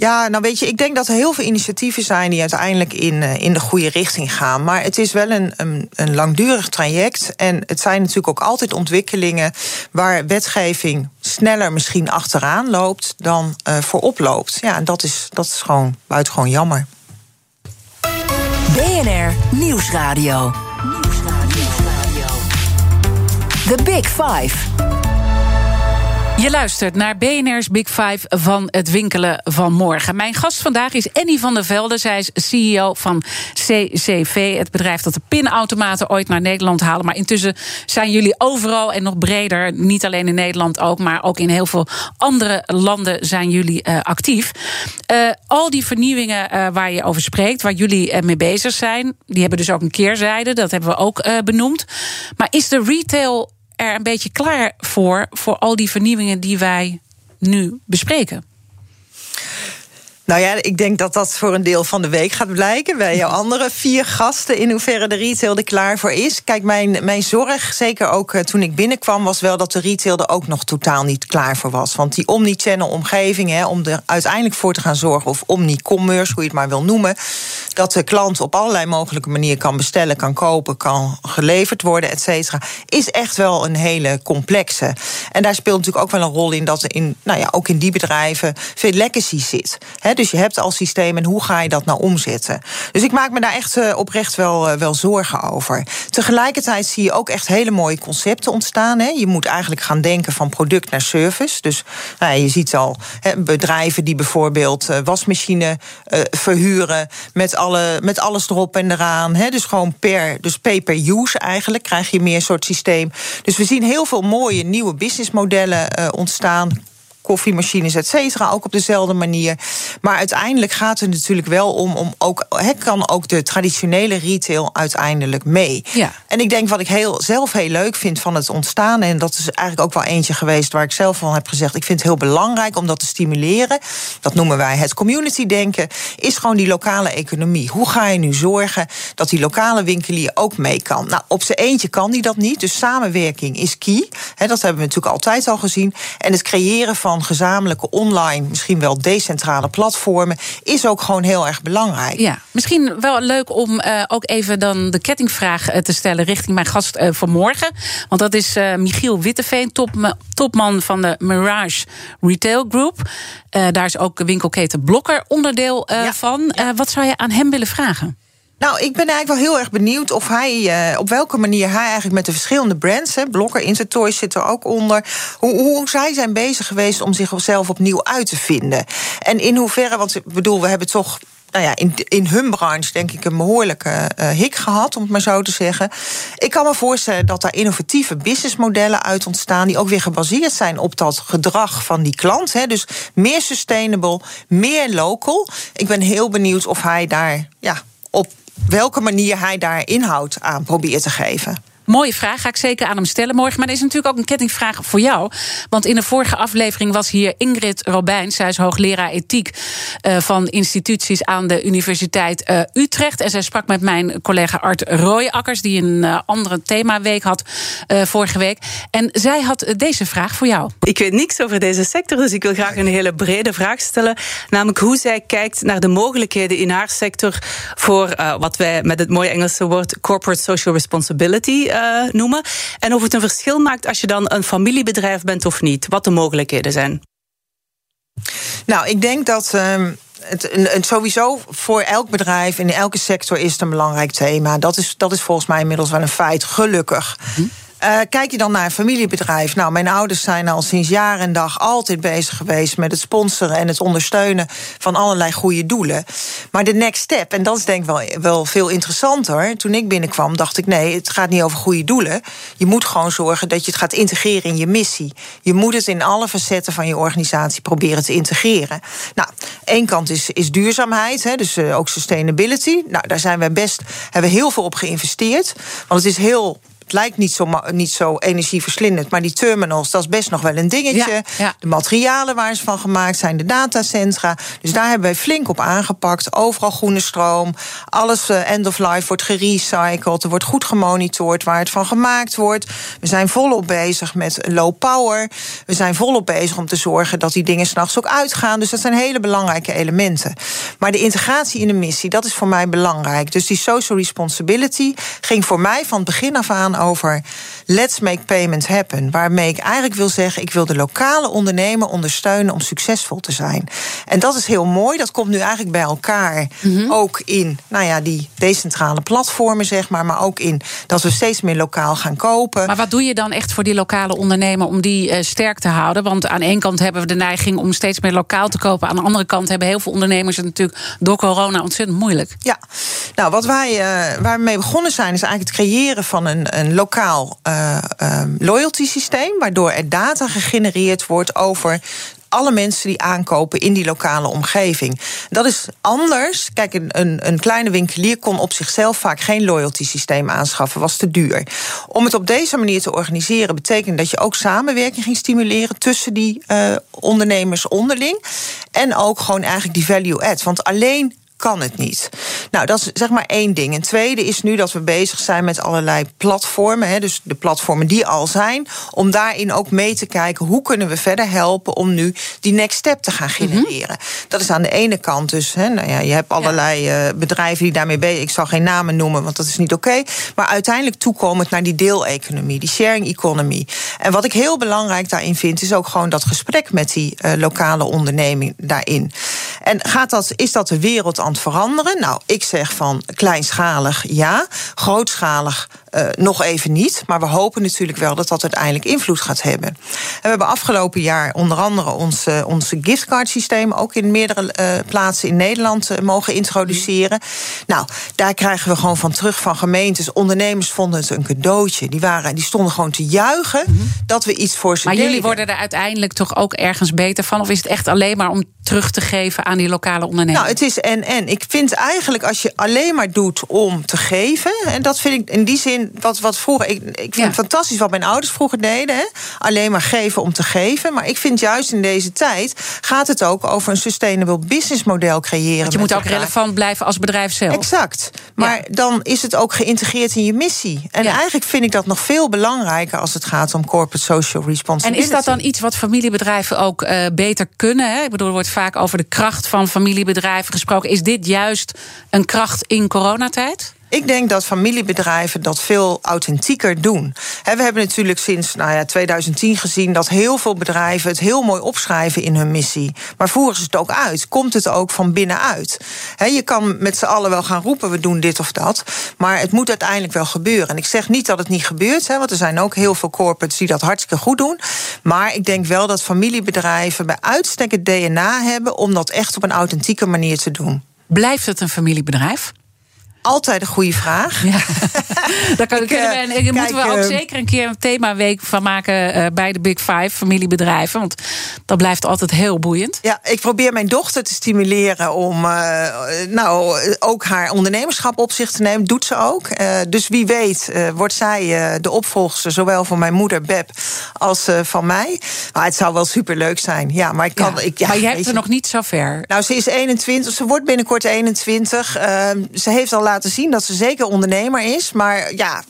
Speaker 4: Ja, nou weet je, ik denk dat er heel veel initiatieven zijn die uiteindelijk in, eh, in de goede richting gaan. Maar het is wel een, een, een langdurig traject. En het zijn natuurlijk ook altijd ontwikkelingen waar wetgeving sneller misschien achteraan loopt dan uh, voorop loopt. Ja, en dat is, dat is gewoon buitengewoon jammer.
Speaker 2: BNR Nieuwsradio. Nieuwsradio. The Big Five.
Speaker 3: Je luistert naar BNR's Big Five van het winkelen van morgen. Mijn gast vandaag is Annie van der Velde. Zij is CEO van CCV, het bedrijf dat de pinautomaten ooit naar Nederland halen. Maar intussen zijn jullie overal en nog breder. Niet alleen in Nederland ook, maar ook in heel veel andere landen zijn jullie uh, actief. Uh, al die vernieuwingen uh, waar je over spreekt, waar jullie mee bezig zijn, die hebben dus ook een keerzijde. Dat hebben we ook benoemd. Maar is de retail er een beetje klaar voor, voor al die vernieuwingen die wij nu bespreken?
Speaker 4: Nou ja, ik denk dat dat voor een deel van de week gaat blijken. Bij jouw andere vier gasten, in hoeverre de retail er klaar voor is. Kijk, mijn, mijn zorg, zeker ook eh, toen ik binnenkwam, was wel dat de retail er ook nog totaal niet klaar voor was. Want die omni-channel omgeving, hè, om er uiteindelijk voor te gaan zorgen, of omni-commerce, hoe je het maar wil noemen, dat de klant op allerlei mogelijke manieren kan bestellen, kan kopen, kan geleverd worden, et cetera, is echt wel een hele complexe. En daar speelt natuurlijk ook wel een rol in dat er in, nou ja, ook in die bedrijven veel legacy zit. He, dus je hebt al systeem en hoe ga je dat nou omzetten? Dus ik maak me daar echt uh, oprecht wel, uh, wel zorgen over. Tegelijkertijd zie je ook echt hele mooie concepten ontstaan. Hè. Je moet eigenlijk gaan denken van product naar service. Dus nou, je ziet al he, bedrijven die bijvoorbeeld uh, wasmachine verhuren met, alle, met alles erop en eraan. Hè. Dus gewoon per, dus per use eigenlijk krijg je meer soort systeem. Dus we zien heel veel mooie nieuwe businessmodellen ontstaan koffiemachines, et cetera, ook op dezelfde manier. Maar uiteindelijk gaat het natuurlijk wel om, om ook, het kan ook de traditionele retail uiteindelijk mee.
Speaker 3: Ja.
Speaker 4: En ik denk wat ik heel, zelf heel leuk vind van het ontstaan, en dat is eigenlijk ook wel eentje geweest waar ik zelf van heb gezegd, ik vind het heel belangrijk om dat te stimuleren. Dat noemen wij het community denken, is gewoon die lokale economie. Hoe ga je nu zorgen dat die lokale winkelier ook mee kan? Nou, op zijn eentje kan die dat niet, dus samenwerking is key. He, dat hebben we natuurlijk altijd al gezien. En het creëren van gezamenlijke online, misschien wel decentrale platformen, is ook gewoon heel erg belangrijk.
Speaker 3: Ja, misschien wel leuk om uh, ook even dan de kettingvraag eh, te stellen richting mijn gast uh, vanmorgen. Want dat is Michiel Witteveen, top, topman van de Mirage Retail Group. daar is ook winkelketen Blokker onderdeel ja, van. Ja. wat zou je aan hem willen vragen?
Speaker 4: Nou, ik ben eigenlijk wel heel erg benieuwd of hij, uh, op welke manier hij eigenlijk met de verschillende brands, hè, Blokker, Intertoys zit er ook onder, hoe, hoe zij zijn bezig geweest om zichzelf opnieuw uit te vinden. En in hoeverre, want ik bedoel, we hebben toch nou ja, in, in hun branche denk ik een behoorlijke uh, hik gehad, om het maar zo te zeggen. Ik kan me voorstellen dat daar innovatieve businessmodellen uit ontstaan, die ook weer gebaseerd zijn op dat gedrag van die klant. Hè. Dus meer sustainable, meer local. Ik ben heel benieuwd of hij daar ja, op welke manier hij daar inhoud aan probeert te geven.
Speaker 3: Mooie vraag, ga ik zeker aan hem stellen morgen. Maar er is natuurlijk ook een kettingvraag voor jou. Want in de vorige aflevering was hier Ingrid Robijn. Zij is hoogleraar ethiek uh, van instituties aan de Universiteit uh, Utrecht. En zij sprak met mijn collega Art Rooijakkers... die een uh, andere themaweek had vorige week. En zij had deze vraag voor jou.
Speaker 5: Ik weet niks over deze sector, dus ik wil graag een hele brede vraag stellen. Namelijk hoe zij kijkt naar de mogelijkheden in haar sector... voor wat wij met het mooie Engelse woord corporate social responsibility uh, noemen. En of het een verschil maakt als je dan een familiebedrijf bent of niet. Wat de mogelijkheden zijn.
Speaker 4: Nou, ik denk dat. Uh het, het, sowieso voor elk bedrijf in elke sector is het een belangrijk thema. Dat is, dat is volgens mij inmiddels wel een feit, gelukkig. Hm. Uh, kijk je dan naar een familiebedrijf? Nou, mijn ouders zijn al sinds jaar en dag altijd bezig geweest met het sponsoren en het ondersteunen van allerlei goede doelen. Maar de next step, en dat is denk ik wel, wel veel interessanter. Toen ik binnenkwam, dacht ik: nee, het gaat niet over goede doelen. Je moet gewoon zorgen dat je het gaat integreren in je missie. Je moet het in alle facetten van je organisatie proberen te integreren. Nou, één kant is, is duurzaamheid, hè, dus uh, ook sustainability. Nou, daar zijn we best, hebben we heel veel op geïnvesteerd. Want het is heel lijkt niet zo, niet zo energieverslindend, maar die terminals, dat is best nog wel een dingetje. De materialen waar ze van gemaakt zijn, de datacentra. Dus daar hebben wij flink op aangepakt. Overal groene stroom, alles uh, end of life wordt gerecycled, er wordt goed gemonitord waar het van gemaakt wordt. We zijn volop bezig met low power. We zijn volop bezig om te zorgen dat die dingen s'nachts ook uitgaan. Dus dat zijn hele belangrijke elementen. Maar de integratie in de missie, dat is voor mij belangrijk. Dus die social responsibility ging voor mij van het begin af aan over let's make payments happen. Waarmee ik eigenlijk wil zeggen, ik wil de lokale ondernemer ondersteunen om succesvol te zijn. En dat is heel mooi. Dat komt nu eigenlijk bij elkaar. Mhm. Ook in nou ja, die decentrale platformen, zeg maar. Maar ook in dat we steeds meer lokaal gaan kopen.
Speaker 3: Maar wat doe je dan echt voor die lokale ondernemer om die uh, sterk te houden? Want aan één kant hebben we de neiging om steeds meer lokaal te kopen. Aan de andere kant hebben heel veel ondernemers het natuurlijk door corona ontzettend moeilijk.
Speaker 4: Ja, nou wat wij uh, waar we mee begonnen zijn, is eigenlijk het creëren van een, een lokaal uh, loyalty systeem. Waardoor er data gegenereerd wordt over alle mensen die aankopen in die lokale omgeving. Dat is anders. Kijk, een, een kleine winkelier kon op zichzelf vaak geen loyalty systeem aanschaffen, was te duur. Om het op deze manier te organiseren betekent dat je ook samenwerking ging stimuleren tussen die uh, ondernemers onderling. En ook gewoon eigenlijk die value add. Want alleen kan het niet. Nou, dat is zeg maar één ding. Een tweede is nu dat we bezig zijn met allerlei platformen, hè, dus de platformen die al zijn, om daarin ook mee te kijken hoe kunnen we verder helpen om nu die next step te gaan mhm. genereren. Dat is aan de ene kant dus, hè, nou ja, je hebt allerlei ja. uh, bedrijven die daarmee bezig. Ik zal geen namen noemen, want dat is niet oké. maar uiteindelijk toekomend naar die deeleconomie, die sharing economy. En wat ik heel belangrijk daarin vind, is ook gewoon dat gesprek met die uh, lokale onderneming daarin. En gaat dat, is dat de wereld veranderen? Nou, ik zeg van kleinschalig ja, grootschalig uh, nog even niet. Maar we hopen natuurlijk wel dat dat uiteindelijk invloed gaat hebben. En we hebben afgelopen jaar onder andere ons, uh, onze giftcard systeem ook in meerdere uh, plaatsen in Nederland mogen introduceren. Nou, daar krijgen we gewoon van terug van gemeentes. Ondernemers vonden het een cadeautje. Die, waren, die stonden gewoon te juichen mm -hmm. dat we iets voor ze
Speaker 3: maar
Speaker 4: deden.
Speaker 3: jullie worden er uiteindelijk toch ook ergens beter van? Of is het echt alleen maar om terug te geven aan die lokale ondernemers?
Speaker 4: Nou, het is en en. Ik vind eigenlijk als je alleen maar doet om te geven, en dat vind ik in die zin wat, wat vroeger. Ik, ik vind ja. het fantastisch wat mijn ouders vroeger deden. Hè? Alleen maar geven om te geven. Maar ik vind juist in deze tijd gaat het ook over een sustainable business model creëren. Want
Speaker 3: je moet ook relevant blijven als bedrijf zelf.
Speaker 4: Exact. Maar ja. dan is het ook geïntegreerd in je missie. En ja. eigenlijk vind ik dat nog veel belangrijker als het gaat om corporate social responsibility.
Speaker 3: En is dat dan iets wat familiebedrijven ook uh, beter kunnen? Hè? Ik bedoel, er wordt vaak over de kracht van familiebedrijven gesproken. Is dit juist een kracht in coronatijd?
Speaker 4: Ik denk dat familiebedrijven dat veel authentieker doen. we hebben natuurlijk sinds nou ja, 2010 gezien dat heel veel bedrijven het heel mooi opschrijven in hun missie. Maar voeren ze het ook uit? Komt het ook van binnenuit? je kan met z'n allen wel gaan roepen: we doen dit of dat. Maar het moet uiteindelijk wel gebeuren. En ik zeg niet dat het niet gebeurt, want er zijn ook heel veel corporates die dat hartstikke goed doen. Maar ik denk wel dat familiebedrijven bij uitstek het DNA hebben om dat echt op een authentieke manier te doen.
Speaker 3: Blijft het een familiebedrijf?
Speaker 4: Altijd een goede vraag. Ja.
Speaker 3: Daar kan, ik, kunnen we, en, kijk, moeten we ook uh, zeker een keer een themaweek van maken uh, bij de Big Five familiebedrijven. Want dat blijft altijd heel boeiend.
Speaker 4: Ja, ik probeer mijn dochter te stimuleren om uh, nou, ook haar ondernemerschap op zich te nemen. Doet ze ook. dus wie weet wordt zij de opvolgster, zowel van mijn moeder Beb als van mij. Maar het zou wel superleuk zijn. Ja, maar ik kan.
Speaker 3: Ja,
Speaker 4: ik, ja,
Speaker 3: maar jij hebt er nog niet zo ver.
Speaker 4: Nou, ze is 21. Ze wordt binnenkort 21. Ehm, ze heeft al laten zien dat ze zeker ondernemer is. Maar ja,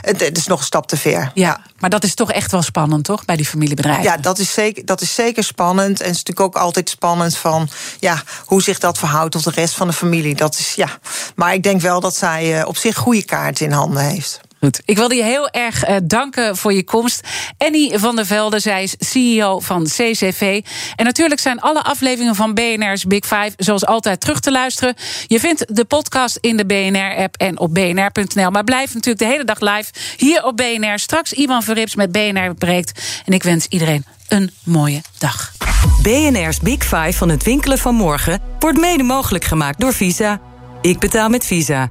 Speaker 4: het, het is nog een stap te ver.
Speaker 3: Ja, maar dat is toch echt wel spannend, toch? Bij die familiebedrijven.
Speaker 4: Ja, dat is zeker, dat is zeker spannend. En het is natuurlijk ook altijd spannend van ja, hoe zich dat verhoudt tot de rest van de familie. Dat is, ja. Maar ik denk wel dat zij op zich goede kaarten in handen heeft.
Speaker 3: Goed. Ik wilde je heel erg uh, danken voor je komst. Annie van der Velde, zij is CEO van CCV. En natuurlijk zijn alle afleveringen van BNR's Big Five zoals altijd terug te luisteren. Je vindt de podcast in de BNR-app en op bnr.nl. Maar blijf natuurlijk de hele dag live hier op BNR. Straks Ivan Verrips met BNR Breekt. En ik wens iedereen een mooie dag.
Speaker 1: BNR's Big Five van het winkelen van morgen wordt mede mogelijk gemaakt door Visa. Ik betaal met Visa.